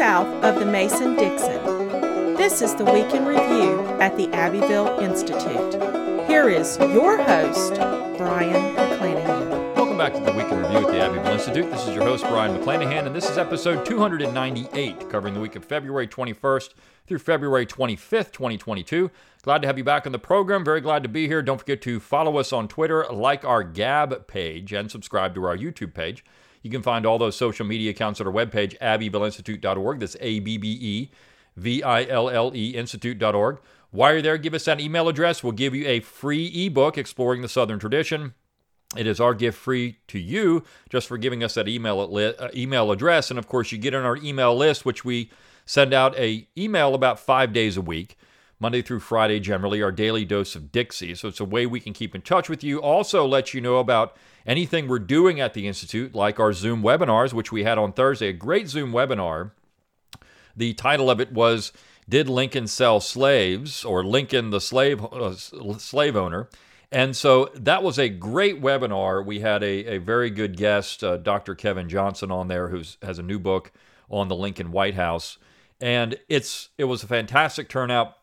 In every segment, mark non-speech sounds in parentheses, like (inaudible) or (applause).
south of the Mason Dixon. This is the Week in Review at the Abbeville Institute. Here is your host, Brion McClanahan. Welcome back to the Week in Review at the Abbeville Institute. This is your host, Brion McClanahan, and this is episode 298, covering the week of February 21st through February 25th, 2022. Glad to have you back on the program. Very glad to be here. Don't forget to follow us on Twitter, like our Gab page, and subscribe to our YouTube page. You can find all those social media accounts at our webpage, abbevilleinstitute.org. That's A B B E V I L L E Institute.org. While you're there, give us that email address. We'll give you a free ebook exploring the Southern tradition. It is our gift free to you just for giving us that email, uh, email address. And of course, you get on our email list, which we send out a email about five days a week. Monday through Friday, generally, our daily dose of Dixie. So it's a way we can keep in touch with you. Also, let you know about anything we're doing at the Institute, like our Zoom webinars, which we had on Thursday. A great Zoom webinar. The title of it was Did Lincoln Sell Slaves? or Lincoln the Slave, uh, slave Owner. And so that was a great webinar. We had a, a very good guest, uh, Dr. Kevin Johnson, on there, who has a new book on the Lincoln White House. And it's it was a fantastic turnout.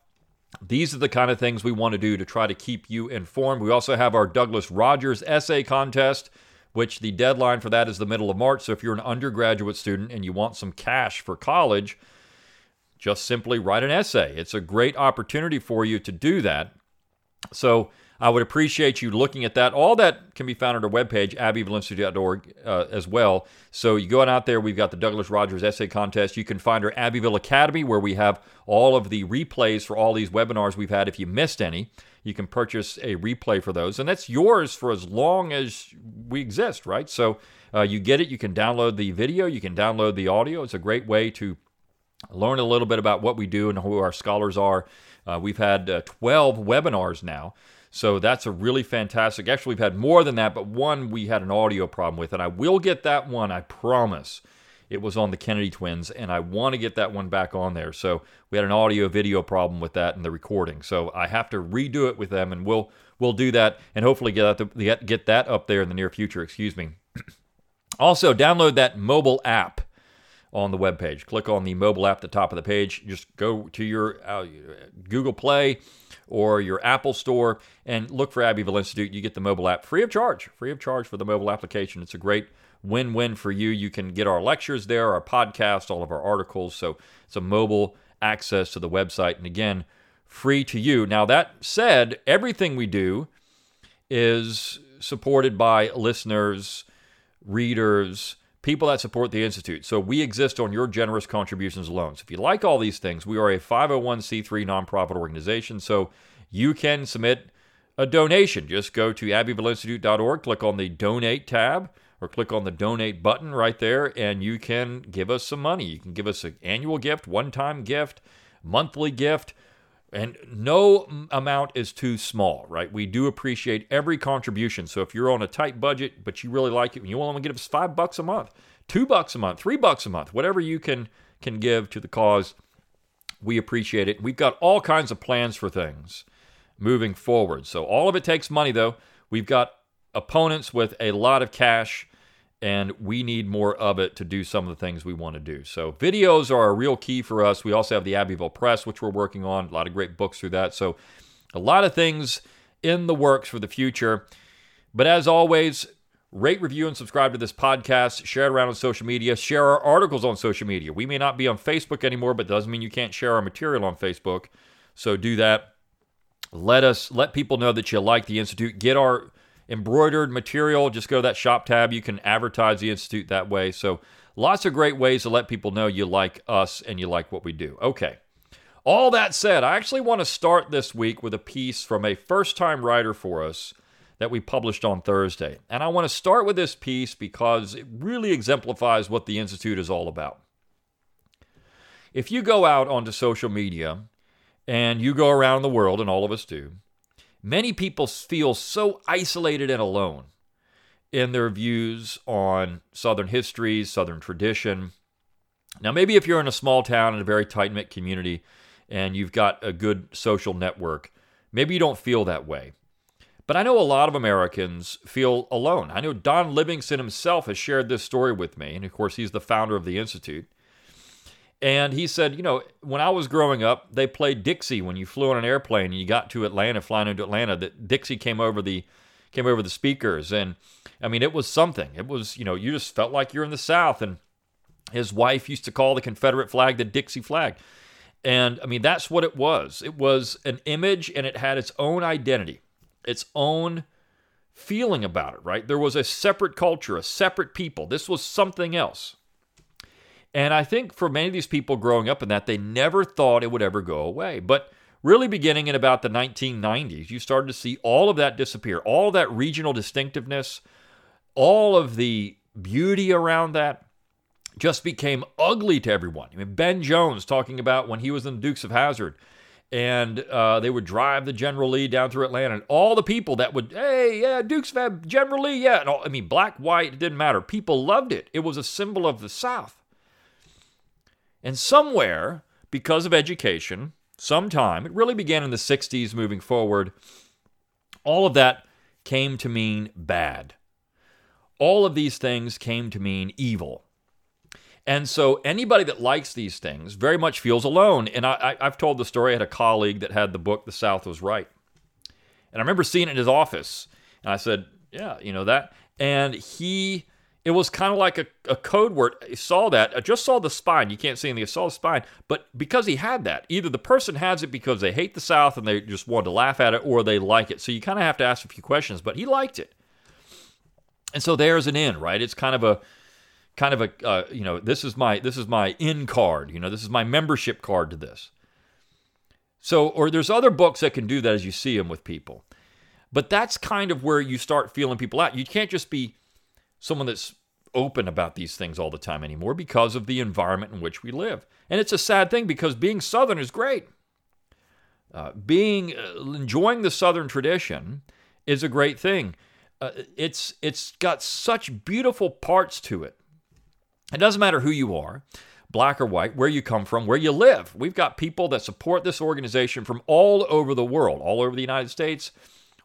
These are the kind of things we want to do to try to keep you informed. We also have our Douglas Rogers essay contest, which the deadline for that is the middle of March. So if you're an undergraduate student and you want some cash for college, just simply write an essay. It's a great opportunity for you to do that. So I would appreciate you looking at that. All that can be found on our webpage, abbevilleinstitute.org, uh, as well. So you go out there, we've got the Douglas Rogers Essay Contest. You can find our Abbeville Academy, where we have all of the replays for all these webinars we've had. If you missed any, you can purchase a replay for those. And that's yours for as long as we exist, right? So uh, you get it. You can download the video, you can download the audio. It's a great way to learn a little bit about what we do and who our scholars are. Uh, we've had uh, 12 webinars now. So that's a really fantastic. Actually, we've had more than that, but one we had an audio problem with, and I will get that one, I promise. It was on the Kennedy twins, and I want to get that one back on there. So we had an audio video problem with that in the recording. So I have to redo it with them, and we'll we'll do that, and hopefully get that get that up there in the near future. Excuse me. (clears throat) also, download that mobile app on the webpage. Click on the mobile app at the top of the page. Just go to your uh, Google Play or your Apple Store and look for Abbeville Institute. You get the mobile app free of charge, free of charge for the mobile application. It's a great win win for you. You can get our lectures there, our podcast, all of our articles. So it's a mobile access to the website. And again, free to you. Now, that said, everything we do is supported by listeners, readers, people that support the Institute. So we exist on your generous contributions alone. So if you like all these things, we are a 501c3 nonprofit organization. So you can submit a donation. Just go to abbevilleinstitute.org, click on the donate tab, or click on the donate button right there, and you can give us some money. You can give us an annual gift, one time gift, monthly gift. And no amount is too small, right? We do appreciate every contribution. So if you're on a tight budget, but you really like it, and you want to give us five bucks a month, two bucks a month, three bucks a month, whatever you can can give to the cause, we appreciate it. We've got all kinds of plans for things moving forward. So all of it takes money, though. We've got opponents with a lot of cash and we need more of it to do some of the things we want to do. So, videos are a real key for us. We also have the Abbeville Press, which we're working on, a lot of great books through that. So, a lot of things in the works for the future. But as always, rate, review, and subscribe to this podcast. Share it around on social media. Share our articles on social media. We may not be on Facebook anymore, but doesn't mean you can't share our material on Facebook. So, do that. Let us let people know that you like the Institute. Get our embroidered material. Just go to that shop tab. You can advertise the Institute that way. So, lots of great ways to let people know you like us and you like what we do. Okay. All that said, I actually want to start this week with a piece from a first time writer for us that we published on Thursday. And I want to start with this piece because it really exemplifies what the Institute is all about. If you go out onto social media and you go around the world, and all of us do, Many people feel so isolated and alone in their views on Southern history, Southern tradition. Now, maybe if you're in a small town in a very tight knit community and you've got a good social network, maybe you don't feel that way. But I know a lot of Americans feel alone. I know Don Livingston himself has shared this story with me, and of course, he's the founder of the Institute. And he said, you know, when I was growing up, they played Dixie when you flew on an airplane and you got to Atlanta, flying into Atlanta. That Dixie came over the came over the speakers, and I mean, it was something. It was, you know, you just felt like you're in the South. And his wife used to call the Confederate flag the Dixie flag. And I mean, that's what it was. It was an image and it had its own identity, its own feeling about it, right? There was a separate culture, a separate people. This was something else. And I think for many of these people growing up in that, they never thought it would ever go away. But really, beginning in about the 1990s, you started to see all of that disappear, all that regional distinctiveness, all of the beauty around that just became ugly to everyone. I mean, Ben Jones talking about when he was in the Dukes of Hazzard and uh, they would drive the General Lee down through Atlanta, and all the people that would, hey, yeah, Dukes of General Lee, yeah, all, I mean, black, white, it didn't matter. People loved it. It was a symbol of the South. And somewhere, because of education, sometime, it really began in the 60s moving forward, all of that came to mean bad. All of these things came to mean evil. And so anybody that likes these things very much feels alone. And I, have told the story. I had a colleague that had the book, The South Was Right. And I remember seeing it in his office. And I said, Yeah, you know that. And he, it was kind of like a, a code word. He saw that. I just saw the spine. You can't see anything. I saw the spine. But because he had that, either the person has it because they hate the South and they just wanted to laugh at it or they like it. So you kind of have to ask a few questions. But he liked it. And so there's an in, right? It's kind of a kind of a uh, you know this is my this is my in card you know this is my membership card to this so or there's other books that can do that as you see them with people but that's kind of where you start feeling people out you can't just be someone that's open about these things all the time anymore because of the environment in which we live. And it's a sad thing because being southern is great. Uh, being uh, enjoying the southern tradition is a great thing. Uh, it's it's got such beautiful parts to it. It doesn't matter who you are, black or white, where you come from, where you live. We've got people that support this organization from all over the world, all over the United States,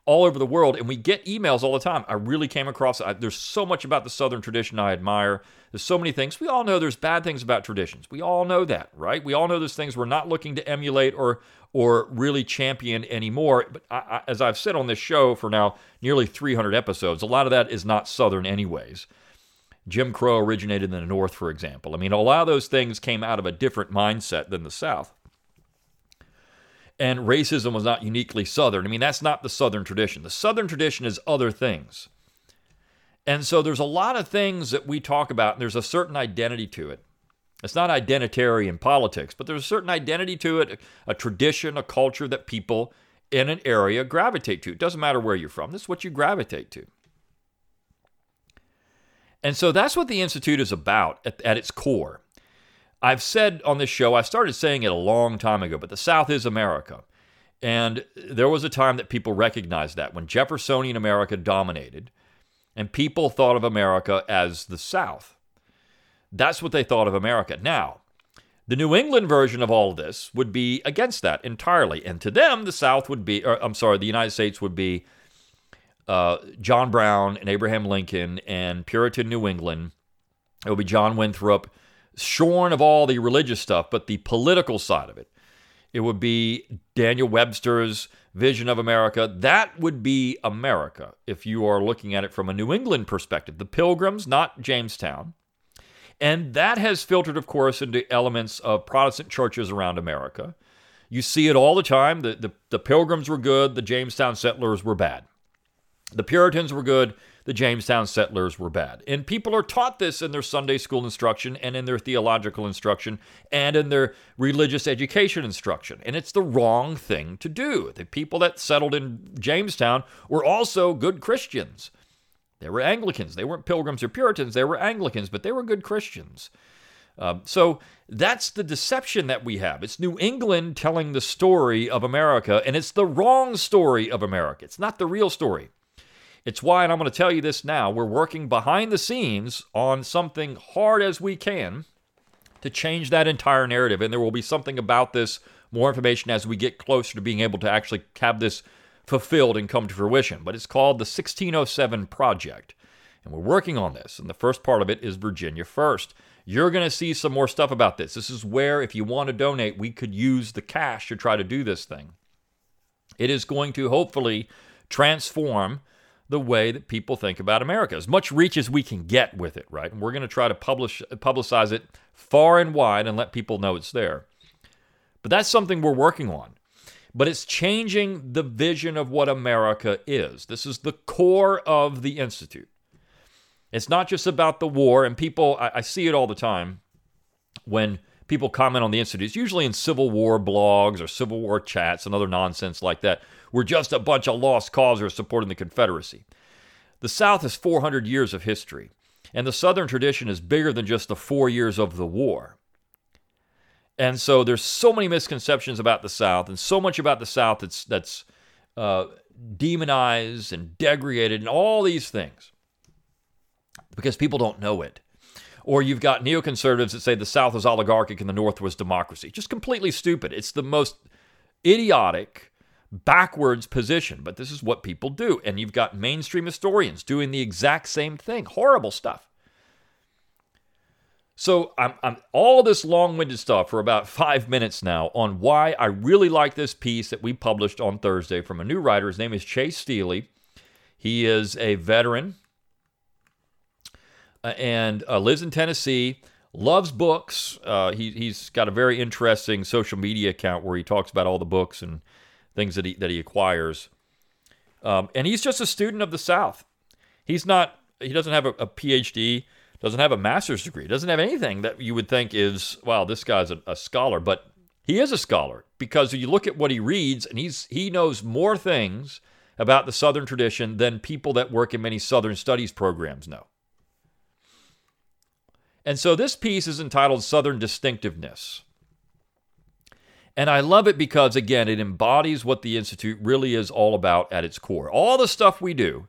all over the world, and we get emails all the time. I really came across I, there's so much about the Southern tradition I admire. There's so many things. We all know there's bad things about traditions. We all know that, right? We all know there's things we're not looking to emulate or or really champion anymore. But I, I, as I've said on this show for now nearly 300 episodes, a lot of that is not Southern, anyways. Jim Crow originated in the North, for example. I mean, a lot of those things came out of a different mindset than the South. And racism was not uniquely Southern. I mean, that's not the Southern tradition. The Southern tradition is other things. And so there's a lot of things that we talk about, and there's a certain identity to it. It's not identitarian politics, but there's a certain identity to it, a tradition, a culture that people in an area gravitate to. It doesn't matter where you're from, this is what you gravitate to. And so that's what the Institute is about at, at, its core. I've said on this show, I started saying it a long time ago, but the South is America. And there was a time that people recognized that when Jeffersonian America dominated and people thought of America as the South. That's what they thought of America. Now, the New England version of all of this would be against that entirely. And to them, the South would be, or I'm sorry, the United States would be uh, John Brown and Abraham Lincoln and Puritan New England. It would be John Winthrop, shorn of all the religious stuff, but the political side of it. It would be Daniel Webster's vision of America. That would be America if you are looking at it from a New England perspective. The Pilgrims, not Jamestown. And that has filtered, of course, into elements of Protestant churches around America. You see it all the time. The, the, the Pilgrims were good, the Jamestown settlers were bad. The Puritans were good, the Jamestown settlers were bad. And people are taught this in their Sunday school instruction and in their theological instruction and in their religious education instruction. And it's the wrong thing to do. The people that settled in Jamestown were also good Christians. They were Anglicans. They weren't Pilgrims or Puritans. They were Anglicans, but they were good Christians. Um, so that's the deception that we have. It's New England telling the story of America, and it's the wrong story of America. It's not the real story. It's why, and I'm going to tell you this now, we're working behind the scenes on something hard as we can to change that entire narrative. And there will be something about this, more information as we get closer to being able to actually have this fulfilled and come to fruition. But it's called the 1607 Project. And we're working on this. And the first part of it is Virginia First. You're going to see some more stuff about this. This is where, if you want to donate, we could use the cash to try to do this thing. It is going to hopefully transform the way that people think about America. As much reach as we can get with it, right? And we're going to try to publish publicize it far and wide and let people know it's there. But that's something we're working on. But it's changing the vision of what America is. This is the core of the Institute. It's not just about the war, and people, I, I see it all the time when people comment on the Institute. It's usually in Civil War blogs or Civil War chats and other nonsense like that. We're just a bunch of lost causers supporting the Confederacy. The South has 400 years of history, and the Southern tradition is bigger than just the four years of the war. And so there's so many misconceptions about the South, and so much about the South that's that's uh, demonized and degraded, and all these things because people don't know it. Or you've got neoconservatives that say the South was oligarchic and the North was democracy. Just completely stupid. It's the most idiotic, backwards position, but this is what people do. And you've got mainstream historians doing the exact same thing. Horrible stuff. So I'm, I'm all this long-winded stuff for about (laughs) five minutes now on why I really like this piece that we published on Thursday from a new writer. His name is Chase Steely. He is a veteran uh, and uh, lives in Tennessee. Loves books. Uh, he, he's got a very interesting social media account where he talks about all the books and things that he that he acquires. Um, and he's just a student of the South. He's not. He doesn't have a, a PhD doesn't have a master's degree, doesn't have anything that you would think is, wow, this guy's a, a scholar. But he is a scholar because you look at what he reads, and he's he knows more things about the Southern tradition than people that work in many Southern studies programs know. And so this piece is entitled Southern Distinctiveness. And I love it because, again, it embodies what the Institute really is all about at its core. All the stuff we do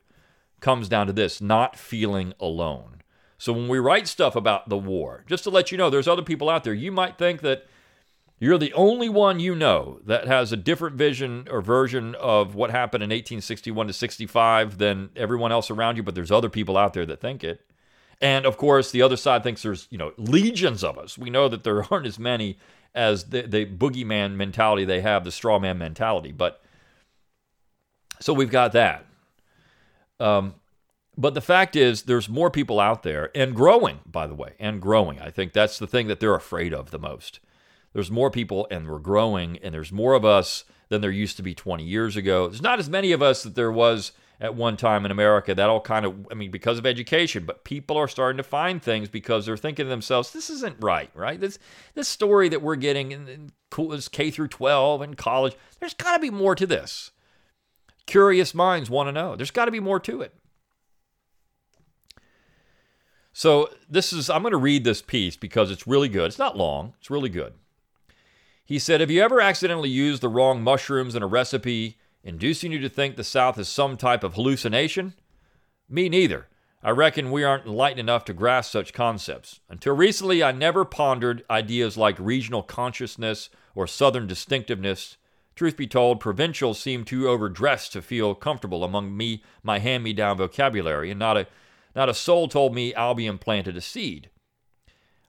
comes down to this not feeling alone. So when we write stuff about the war, just to let you know, there's other people out there. You might think that you're the only one you know that has a different vision or version of what happened in 1861 to 65 than everyone else around you, but there's other people out there that think it. And of course, the other side thinks there's, you know, legions of us. We know that there (laughs) aren't as many as the, the boogeyman mentality they have, the straw man mentality. But so we've got that. Um, but the fact is, there's more people out there and growing, by the way, and growing. I think that's the thing that they're afraid of the most. There's more people and we're growing, and there's more of us than there used to be 20 years ago. There's not as many of us that there was at one time in America. That all kind of, I mean, because of education, but people are starting to find things because they're thinking to themselves, this isn't right, right? This this story that we're getting in, in K through 12 and college, there's got to be more to this. Curious minds want to know. There's got to be more to it. So this is I'm going to read this piece because it's really good. It's not long. It's really good. He said, "Have you ever accidentally used the wrong mushrooms in a recipe, inducing you to think the South is some type of hallucination? Me neither. I reckon we aren't enlightened enough to grasp such concepts. Until recently, I never pondered ideas like regional consciousness or Southern distinctiveness. Truth be told, provincials seem too overdressed to feel comfortable among me, my hand-me-down vocabulary, and not a not a soul told me Albion planted a seed.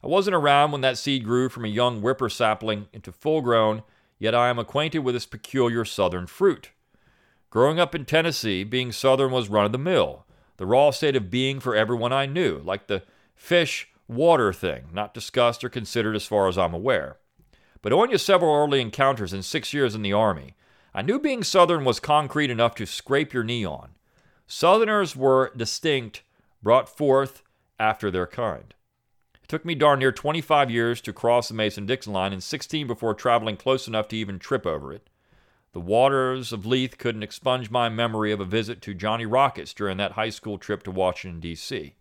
I wasn't around when that seed grew from a young whipper sapling into full grown, yet I am acquainted with its peculiar southern fruit. Growing up in Tennessee, being southern was run of the mill, the raw state of being for everyone I knew, like the fish water thing, not discussed or considered as far as I'm aware. But owing to several early encounters and six years in the Army, I knew being Southern was concrete enough to scrape your knee on. Southerners were distinct brought forth after their kind. It took me darn near 25 years to cross the Mason Dixon line and 16 before traveling close enough to even trip over it. The waters of Lethe couldn't expunge my memory of a visit to Johnny Rockets during that high school trip to Washington, D.C.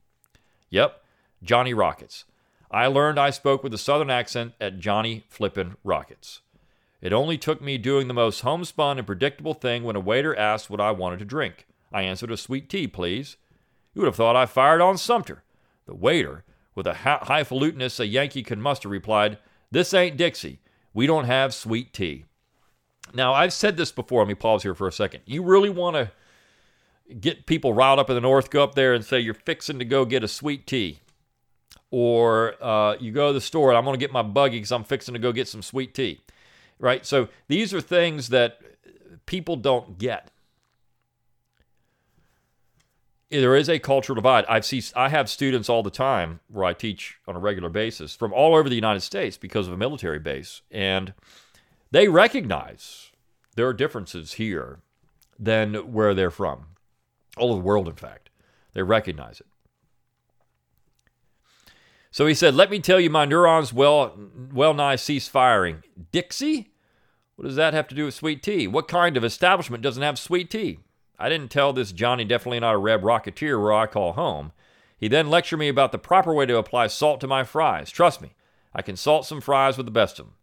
Yep, Johnny Rockets. I learned I spoke with a southern accent at Johnny Flippin' Rockets. It only took me doing the most homespun and predictable thing when a waiter asked what I wanted to drink. I answered a sweet tea, please. You would have thought I fired on Sumter. The waiter, with a highfalutinous a Yankee could muster, replied, This ain't Dixie. We don't have sweet tea. Now, I've said this before. Let me pause here for a second. You really want to get people riled up in the North, go up there and say, You're fixing to go get a sweet tea. or uh, you go to the store and I'm going to get my buggy because I'm fixing to go get some sweet tea, right? So these are things that people don't get. There is a cultural divide. I've seen, I have students all the time where I teach on a regular basis from all over the United States because of a military base, and they recognize there are differences here than where they're from. All over the world, in fact, they recognize it. So he said, Let me tell you, my neurons well, well nigh cease firing. Dixie? What does that have to do with sweet tea? What kind of establishment doesn't have sweet tea? I didn't tell this Johnny definitely not a Reb Rocketeer where I call home. He then lectured me about the proper way to apply salt to my fries. Trust me, I can salt some fries with the best of them.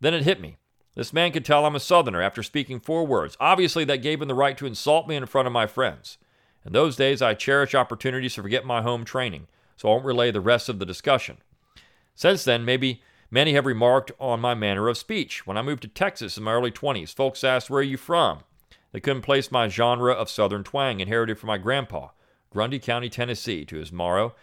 Then it hit me. This man could tell I'm a Southerner after speaking four words. Obviously, that gave him the right to insult me in front of my friends. In those days, I cherish opportunities to forget my home training so I won't relay the rest of the discussion. Since then, maybe many have remarked on my manner of speech. When I moved to Texas in my early 20s, folks asked, Where are you from? They couldn't place my genre of Southern twang inherited from my grandpa, Grundy County, Tennessee, to his morrow,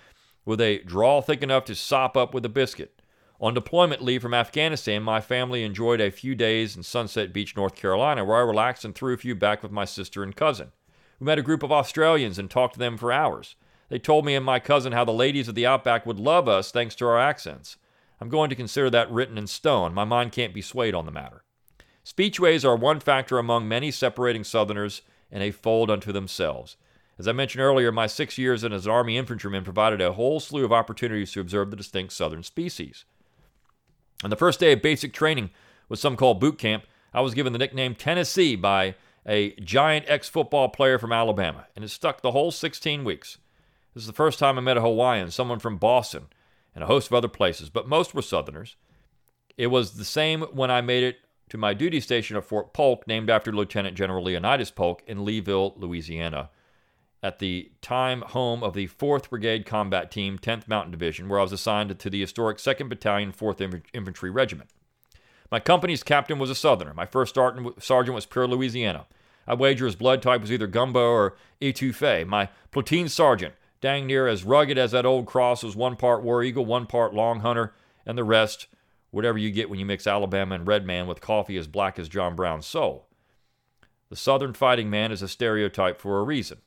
with a drawl thick enough to sop up with a biscuit. On deployment leave from Afghanistan, my family enjoyed a few days in Sunset Beach, North Carolina, where I relaxed and threw a few back with my sister and cousin. We met a group of Australians and talked to them for hours. They told me and my cousin how the ladies of the Outback would love us thanks to our accents. I'm going to consider that written in stone. My mind can't be swayed on the matter. Speechways are one factor among many separating Southerners and a fold unto themselves. As I mentioned earlier, my six years as an Army infantryman provided a whole slew of opportunities to observe the distinct Southern species. On the first day of basic training, with some call boot camp, I was given the nickname Tennessee by a giant ex football player from Alabama, and it stuck the whole 16 weeks. This is the first time I met a Hawaiian, someone from Boston, and a host of other places, but most were Southerners. It was the same when I made it to my duty station at Fort Polk, named after Lieutenant General Leonidas Polk in Leesville, Louisiana, at the time home of the 4th Brigade Combat Team, 10th Mountain Division, where I was assigned to the historic 2nd Battalion, 4th Infantry Regiment. My company's captain was a Southerner. My first sergeant was pure Louisiana. I wager his blood type was either gumbo or etouffee. My platoon sergeant dang near as rugged as that old cross, was one part war eagle, one part long hunter, and the rest, whatever you get when you mix Alabama and red man with coffee as black as John Brown's soul. The Southern fighting man is a stereotype for a reason.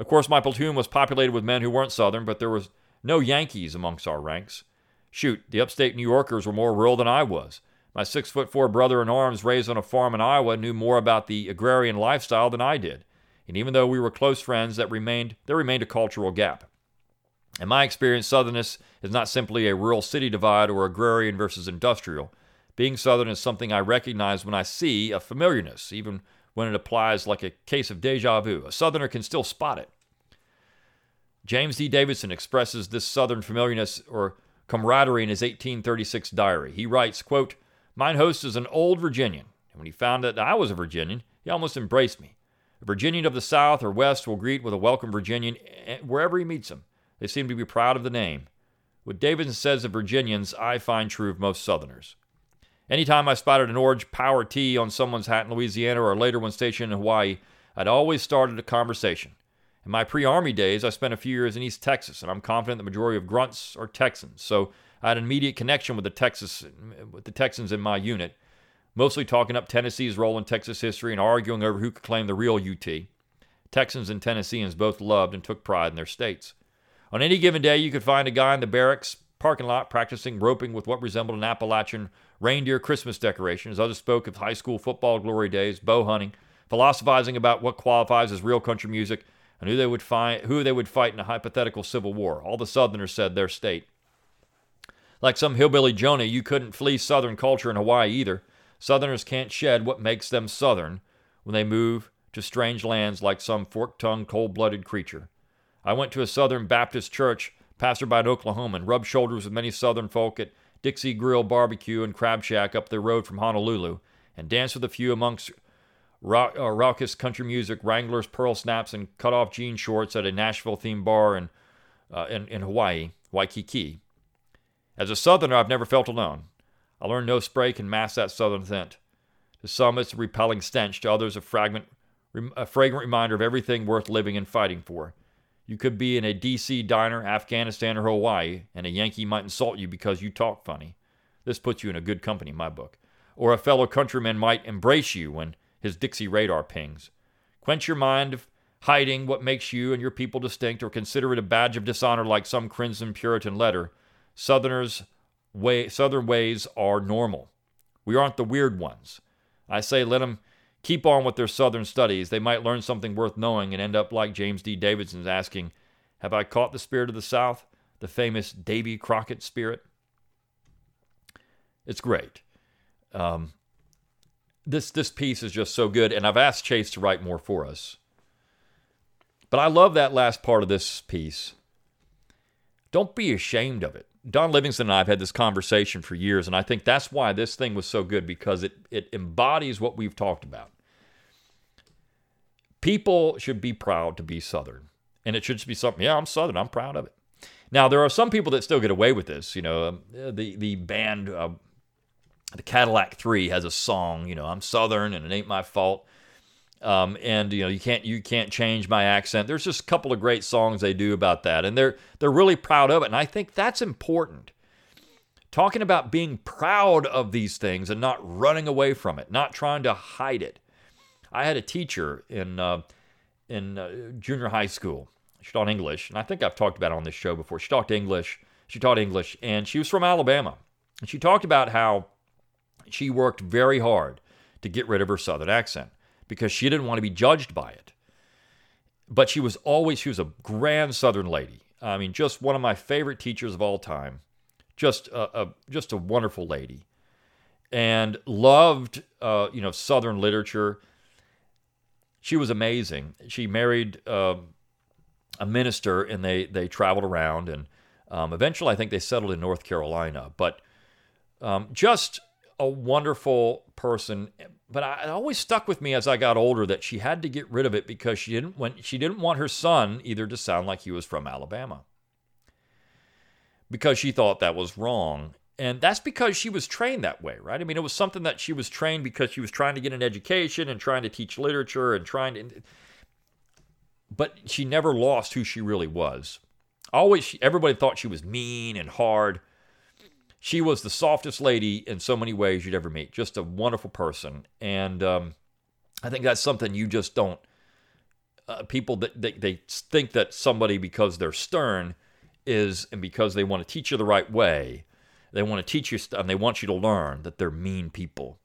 Of course, my platoon was populated with men who weren't Southern, but there was no Yankees amongst our ranks. Shoot, the upstate New Yorkers were more rural than I was. My six foot four brother in arms, raised on a farm in Iowa, knew more about the agrarian lifestyle than I did. And even though we were close friends, that remained there remained a cultural gap. In my experience, Southernness is not simply a rural city divide or agrarian versus industrial. Being Southern is something I recognize when I see a familiarness, even when it applies like a case of deja vu. A Southerner can still spot it. James D. Davidson expresses this Southern familiarness or camaraderie in his 1836 diary. He writes, quote, Mine host is an old Virginian, and when he found that I was a Virginian, he almost embraced me. A Virginian of the South or West will greet with a welcome Virginian eh, wherever he meets him. They seem to be proud of the name. What Davidson says of Virginians, I find true of most Southerners. Anytime I spotted an orange power tee on someone's hat in Louisiana or later one stationed in Hawaii, I'd always started a conversation. In my pre Army days, I spent a few years in East Texas, and I'm confident the majority of grunts are Texans, so I had an immediate connection with the Texas with the Texans in my unit mostly talking up Tennessee's role in Texas history and arguing over who could claim the real UT. Texans and Tennesseans both loved and took pride in their states. On any given day, you could find a guy in the barracks parking lot practicing roping with what resembled an Appalachian reindeer Christmas decoration, as others spoke of high school football glory days, bow hunting, philosophizing about what qualifies as real country music, and who they would find who they would fight in a hypothetical civil war. All the Southerners said their state. Like some hillbilly Jonah, you couldn't flee Southern culture in Hawaii either. Southerners can't shed what makes them Southern when they move to strange lands like some fork tongued, cold blooded creature. I went to a Southern Baptist church, pastor by an Oklahoman, rubbed shoulders with many Southern folk at Dixie Grill Barbecue and Crab Shack up the road from Honolulu, and dance with a few amongst rock, uh, raucous country music, Wranglers, pearl snaps, and cut off jean shorts at a Nashville themed bar in, uh, in, in Hawaii, Waikiki. As a Southerner, I've never felt alone. I learned no spray can mask that southern scent. To some, it's a repelling stench. To others, a, fragment, a fragrant reminder of everything worth living and fighting for. You could be in a DC diner, Afghanistan, or Hawaii, and a Yankee might insult you because you talk funny. This puts you in a good company, my book. Or a fellow countryman might embrace you when his Dixie radar pings. Quench your mind of hiding what makes you and your people distinct, or consider it a badge of dishonor like some crimson Puritan letter. Southerners' way, Southern ways are normal. We aren't the weird ones. I say let them keep on with their Southern studies. They might learn something worth knowing and end up like James D. Davidson's asking, Have I caught the spirit of the South? The famous Davy Crockett spirit? It's great. Um, this this piece is just so good, and I've asked Chase to write more for us. But I love that last part of this piece. Don't be ashamed of it. Don Livingston and I have had this conversation for years, and I think that's why this thing was so good because it, it embodies what we've talked about. People should be proud to be Southern, and it should just be something, yeah, I'm Southern, I'm proud of it. Now, there are some people that still get away with this. You know, um, the, the band, uh, the Cadillac 3 has a song, you know, I'm Southern and it ain't my fault. Um, and you know you can't you can't change my accent. There's just a couple of great songs they do about that, and they're they're really proud of it. And I think that's important. Talking about being proud of these things and not running away from it, not trying to hide it. I had a teacher in uh, in uh, junior high school. She taught English, and I think I've talked about it on this show before. She taught English. She taught English, and she was from Alabama. And she talked about how she worked very hard to get rid of her Southern accent because she didn't want to be judged by it. But she was always, she was a grand Southern lady. I mean, just one of my favorite teachers of all time. Just a, a just a wonderful lady, and loved uh, you know Southern literature. She was amazing. She married uh, a minister, and they they traveled around, and um, eventually I think they settled in North Carolina. But um, just a wonderful person, but I, it always stuck with me as I got older that she had to get rid of it because she didn't want she didn't want her son either to sound like he was from Alabama because she thought that was wrong. And that's because she was trained that way, right? I mean, it was something that she was trained because she was trying to get an education and trying to teach literature and trying to. But she never lost who she really was. Always, everybody thought she was mean and hard she was the softest lady in so many ways you'd ever meet. Just a wonderful person, and um, I think that's something you just don't. Uh, people that they, they think that somebody because they're stern is and because they want to teach you the right way, they want to teach you stuff and they want you to learn that they're mean people.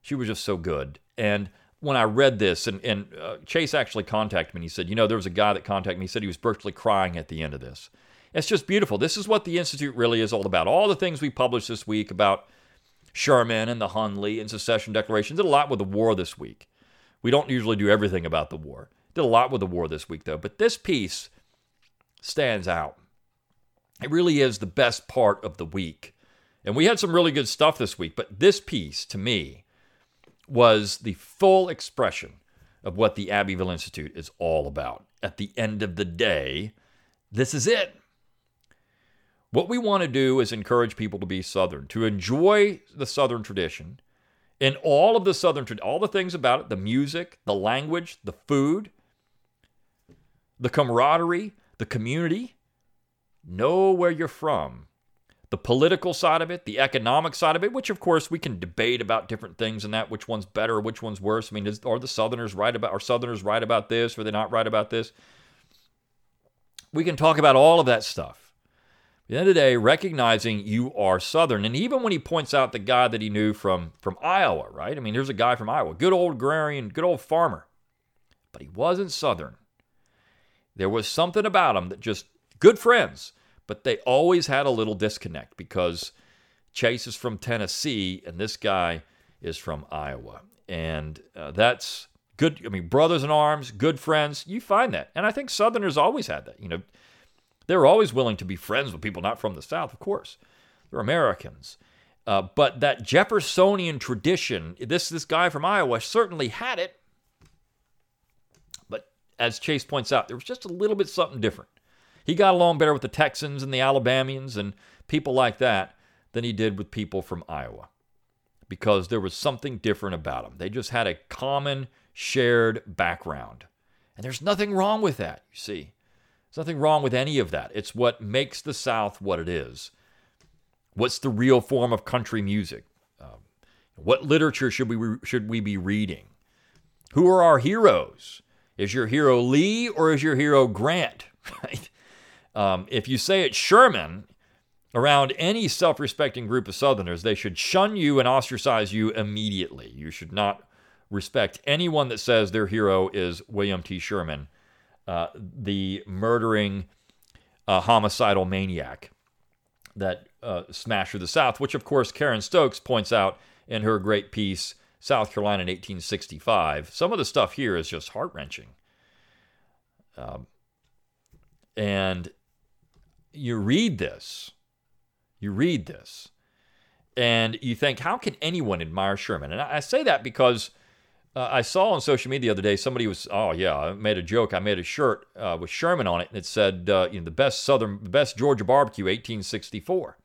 She was just so good, and when I read this, and, and uh, Chase actually contacted me and he said, you know, there was a guy that contacted me. He said he was virtually crying at the end of this. It's just beautiful. This is what the Institute really is all about. All the things we published this week about Sherman and the Hunley and secession declaration. Did a lot with the war this week. We don't usually do everything about the war. Did a lot with the war this week, though. But this piece stands out. It really is the best part of the week. And we had some really good stuff this week, but this piece, to me, was the full expression of what the Abbeville Institute is all about. At the end of the day, this is it. What we want to do is encourage people to be Southern, to enjoy the Southern tradition and all of the Southern, all the things about it the music, the language, the food, the camaraderie, the community. Know where you're from. The political side of it, the economic side of it, which of course we can debate about different things and that, which one's better, which one's worse. I mean, is, are the Southerners right about, are Southerners right about this, or are they not right about this? We can talk about all of that stuff the end of the day, recognizing you are Southern. And even when he points out the guy that he knew from, from Iowa, right? I mean, here's a guy from Iowa, good old agrarian, good old farmer, but he wasn't Southern. There was something about him that just good friends, but they always had a little disconnect because Chase is from Tennessee and this guy is from Iowa. And uh, that's good. I mean, brothers in arms, good friends. You find that. And I think Southerners always had that. You know, they were always willing to be friends with people not from the South, of course. They're Americans. Uh, but that Jeffersonian tradition, this, this guy from Iowa certainly had it. But as Chase points out, there was just a little bit something different. He got along better with the Texans and the Alabamians and people like that than he did with people from Iowa because there was something different about them. They just had a common shared background. And there's nothing wrong with that, you see. There's nothing wrong with any of that. It's what makes the South what it is. What's the real form of country music? Um, what literature should we should we be reading? Who are our heroes? Is your hero Lee or is your hero Grant? (laughs) Right? Um, if you say it's Sherman around any self-respecting group of Southerners, they should shun you and ostracize you immediately. You should not respect anyone that says their hero is William T. Sherman, uh, the murdering, uh, homicidal maniac that uh, smashed through the South, which of course Karen Stokes points out in her great piece, South Carolina in 1865. Some of the stuff here is just heart wrenching. Um, and you read this, you read this, and you think, how can anyone admire Sherman? And I say that because uh, I saw on social media the other day somebody was, oh yeah, I made a joke. I made a shirt uh, with Sherman on it, and it said, uh, you know, the best Southern, the best Georgia barbecue, 1864.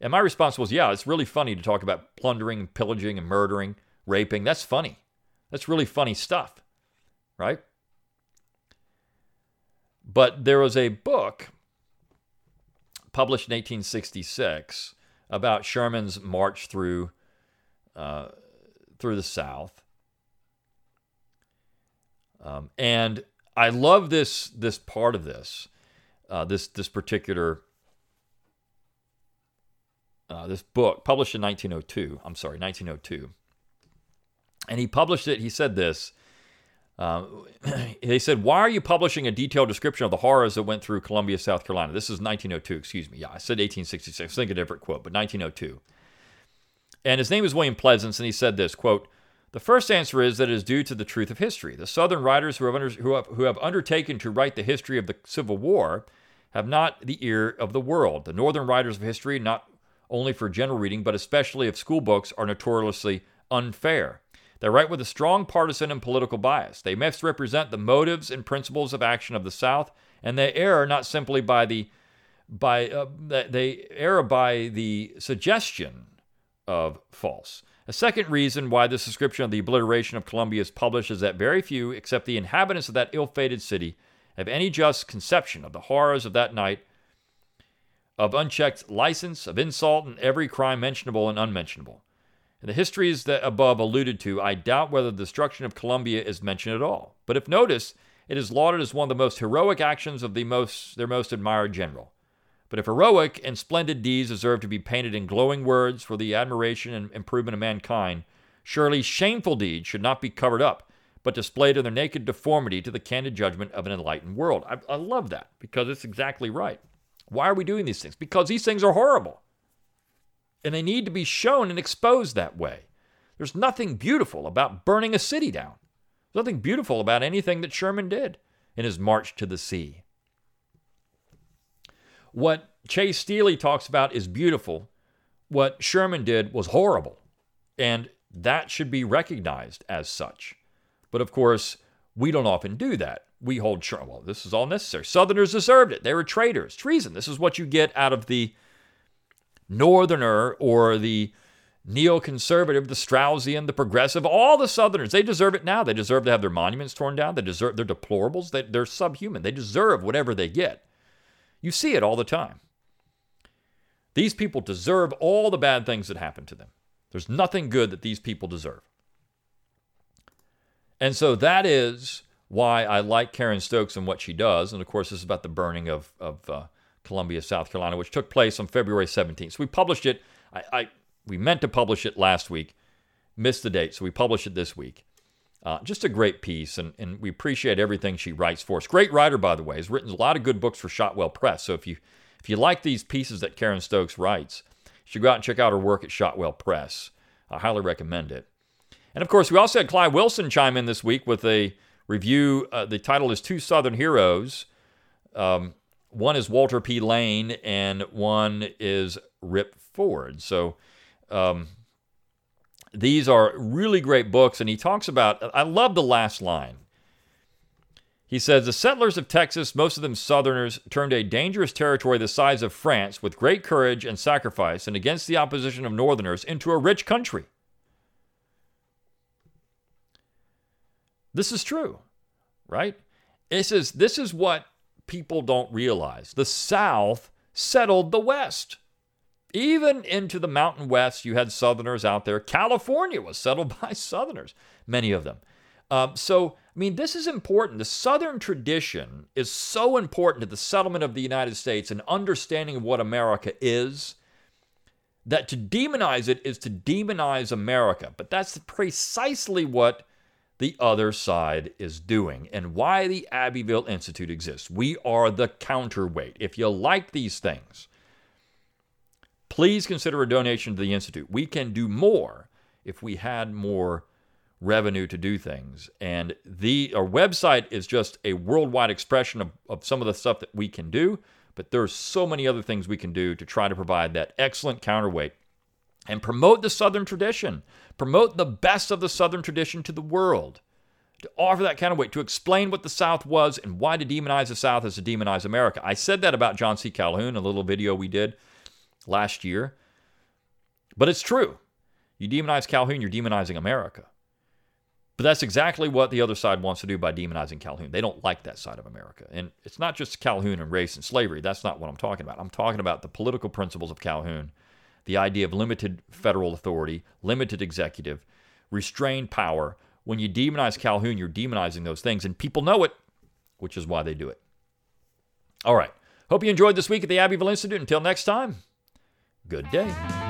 And my response was, yeah, it's really funny to talk about plundering pillaging and murdering, raping. That's funny. That's really funny stuff, right? But there was a book published in 1866 about Sherman's march through uh, through the South, um, and I love this this part of this uh, this this particular uh, this book published in 1902. I'm sorry, 1902. And he published it. He said this. (clears throat) Uh, said, "Why are you publishing a detailed description of the horrors that went through Columbia, South Carolina?" This is 1902. Excuse me. Yeah, I said 1866. I think a different quote, but 1902. And his name is William Pleasants, and he said this quote. The first answer is that it is due to the truth of history. The Southern writers who have, under, who, have, who have undertaken to write the history of the Civil War have not the ear of the world. The Northern writers of history, not only for general reading, but especially of school books, are notoriously unfair. They write with a strong partisan and political bias. They misrepresent the motives and principles of action of the South, and they err not simply by the by uh, they err by the suggestion of false. A second reason why this description of the obliteration of Columbia is published is that very few, except the inhabitants of that ill-fated city, have any just conception of the horrors of that night of unchecked license, of insult, and every crime mentionable and unmentionable. In the histories that above alluded to, I doubt whether the destruction of Columbia is mentioned at all. But if noticed, it is lauded as one of the most heroic actions of the most, their most admired general. But if heroic and splendid deeds deserve to be painted in glowing words for the admiration and improvement of mankind, surely shameful deeds should not be covered up, but displayed in their naked deformity to the candid judgment of an enlightened world. I, I love that because it's exactly right. Why are we doing these things? Because these things are horrible. And they need to be shown and exposed that way. There's nothing beautiful about burning a city down. There's nothing beautiful about anything that Sherman did in his march to the sea. What Chase Steely talks about is beautiful. What Sherman did was horrible. And that should be recognized as such. But of course, we don't often do that we hold true. Well, this is all necessary. Southerners deserved it. They were traitors. Treason. This is what you get out of the Northerner or the neoconservative, the Straussian, the progressive, all the Southerners. They deserve it now. They deserve to have their monuments torn down. They deserve. They're deplorables. They, they're subhuman. They deserve whatever they get. You see it all the time. These people deserve all the bad things that happen to them. There's nothing good that these people deserve. And so that is why I like Karen Stokes and what she does. And of course, this is about the burning of, of uh, Columbia, South Carolina, which took place on February 17th. So we published it. I, I, we meant to publish it last week, missed the date, so we published it this week. Uh, just a great piece, and, and we appreciate everything she writes for us. Great writer, by the way. Has written a lot of good books for Shotwell Press. So if you if you like these pieces that Karen Stokes writes, you should go out and check out her work at Shotwell Press. I highly recommend it. And of course, we also had Clyde Wilson chime in this week with a review. Uh, the title is Two Southern Heroes. Um, one is Walter P. Lane, and one is Rip Ford. So um, these are really great books. And he talks about, I love the last line. He says the settlers of Texas, most of them Southerners, turned a dangerous territory the size of France with great courage and sacrifice, and against the opposition of Northerners, into a rich country. This is true, right? This is this is what people don't realize the South settled the West. Even into the Mountain West, you had Southerners out there. California was settled (laughs) by Southerners, many of them. Um, so, I mean, this is important. The Southern tradition is so important to the settlement of the United States and understanding of what America is that to demonize it is to demonize America. But that's precisely what the other side is doing and why the Abbeville Institute exists. We are the counterweight. If you like these things, please consider a donation to the Institute. We can do more if we had more revenue to do things. And the our website is just a worldwide expression of, of some of the stuff that we can do, but there's so many other things we can do to try to provide that excellent counterweight and promote the Southern tradition, promote the best of the Southern tradition to the world, to offer that counterweight, to explain what the South was and why to demonize the South is to demonize America. I said that about John C. Calhoun, a little video we did last year, but it's true. You demonize Calhoun, you're demonizing America. But that's exactly what the other side wants to do by demonizing Calhoun. They don't like that side of America. And it's not just Calhoun and race and slavery. That's not what I'm talking about. I'm talking about the political principles of Calhoun, the idea of limited federal authority, limited executive, restrained power. When you demonize Calhoun, you're demonizing those things, and people know it, which is why they do it. All right. Hope you enjoyed this week at the Abbeville Institute. Until next time, good day.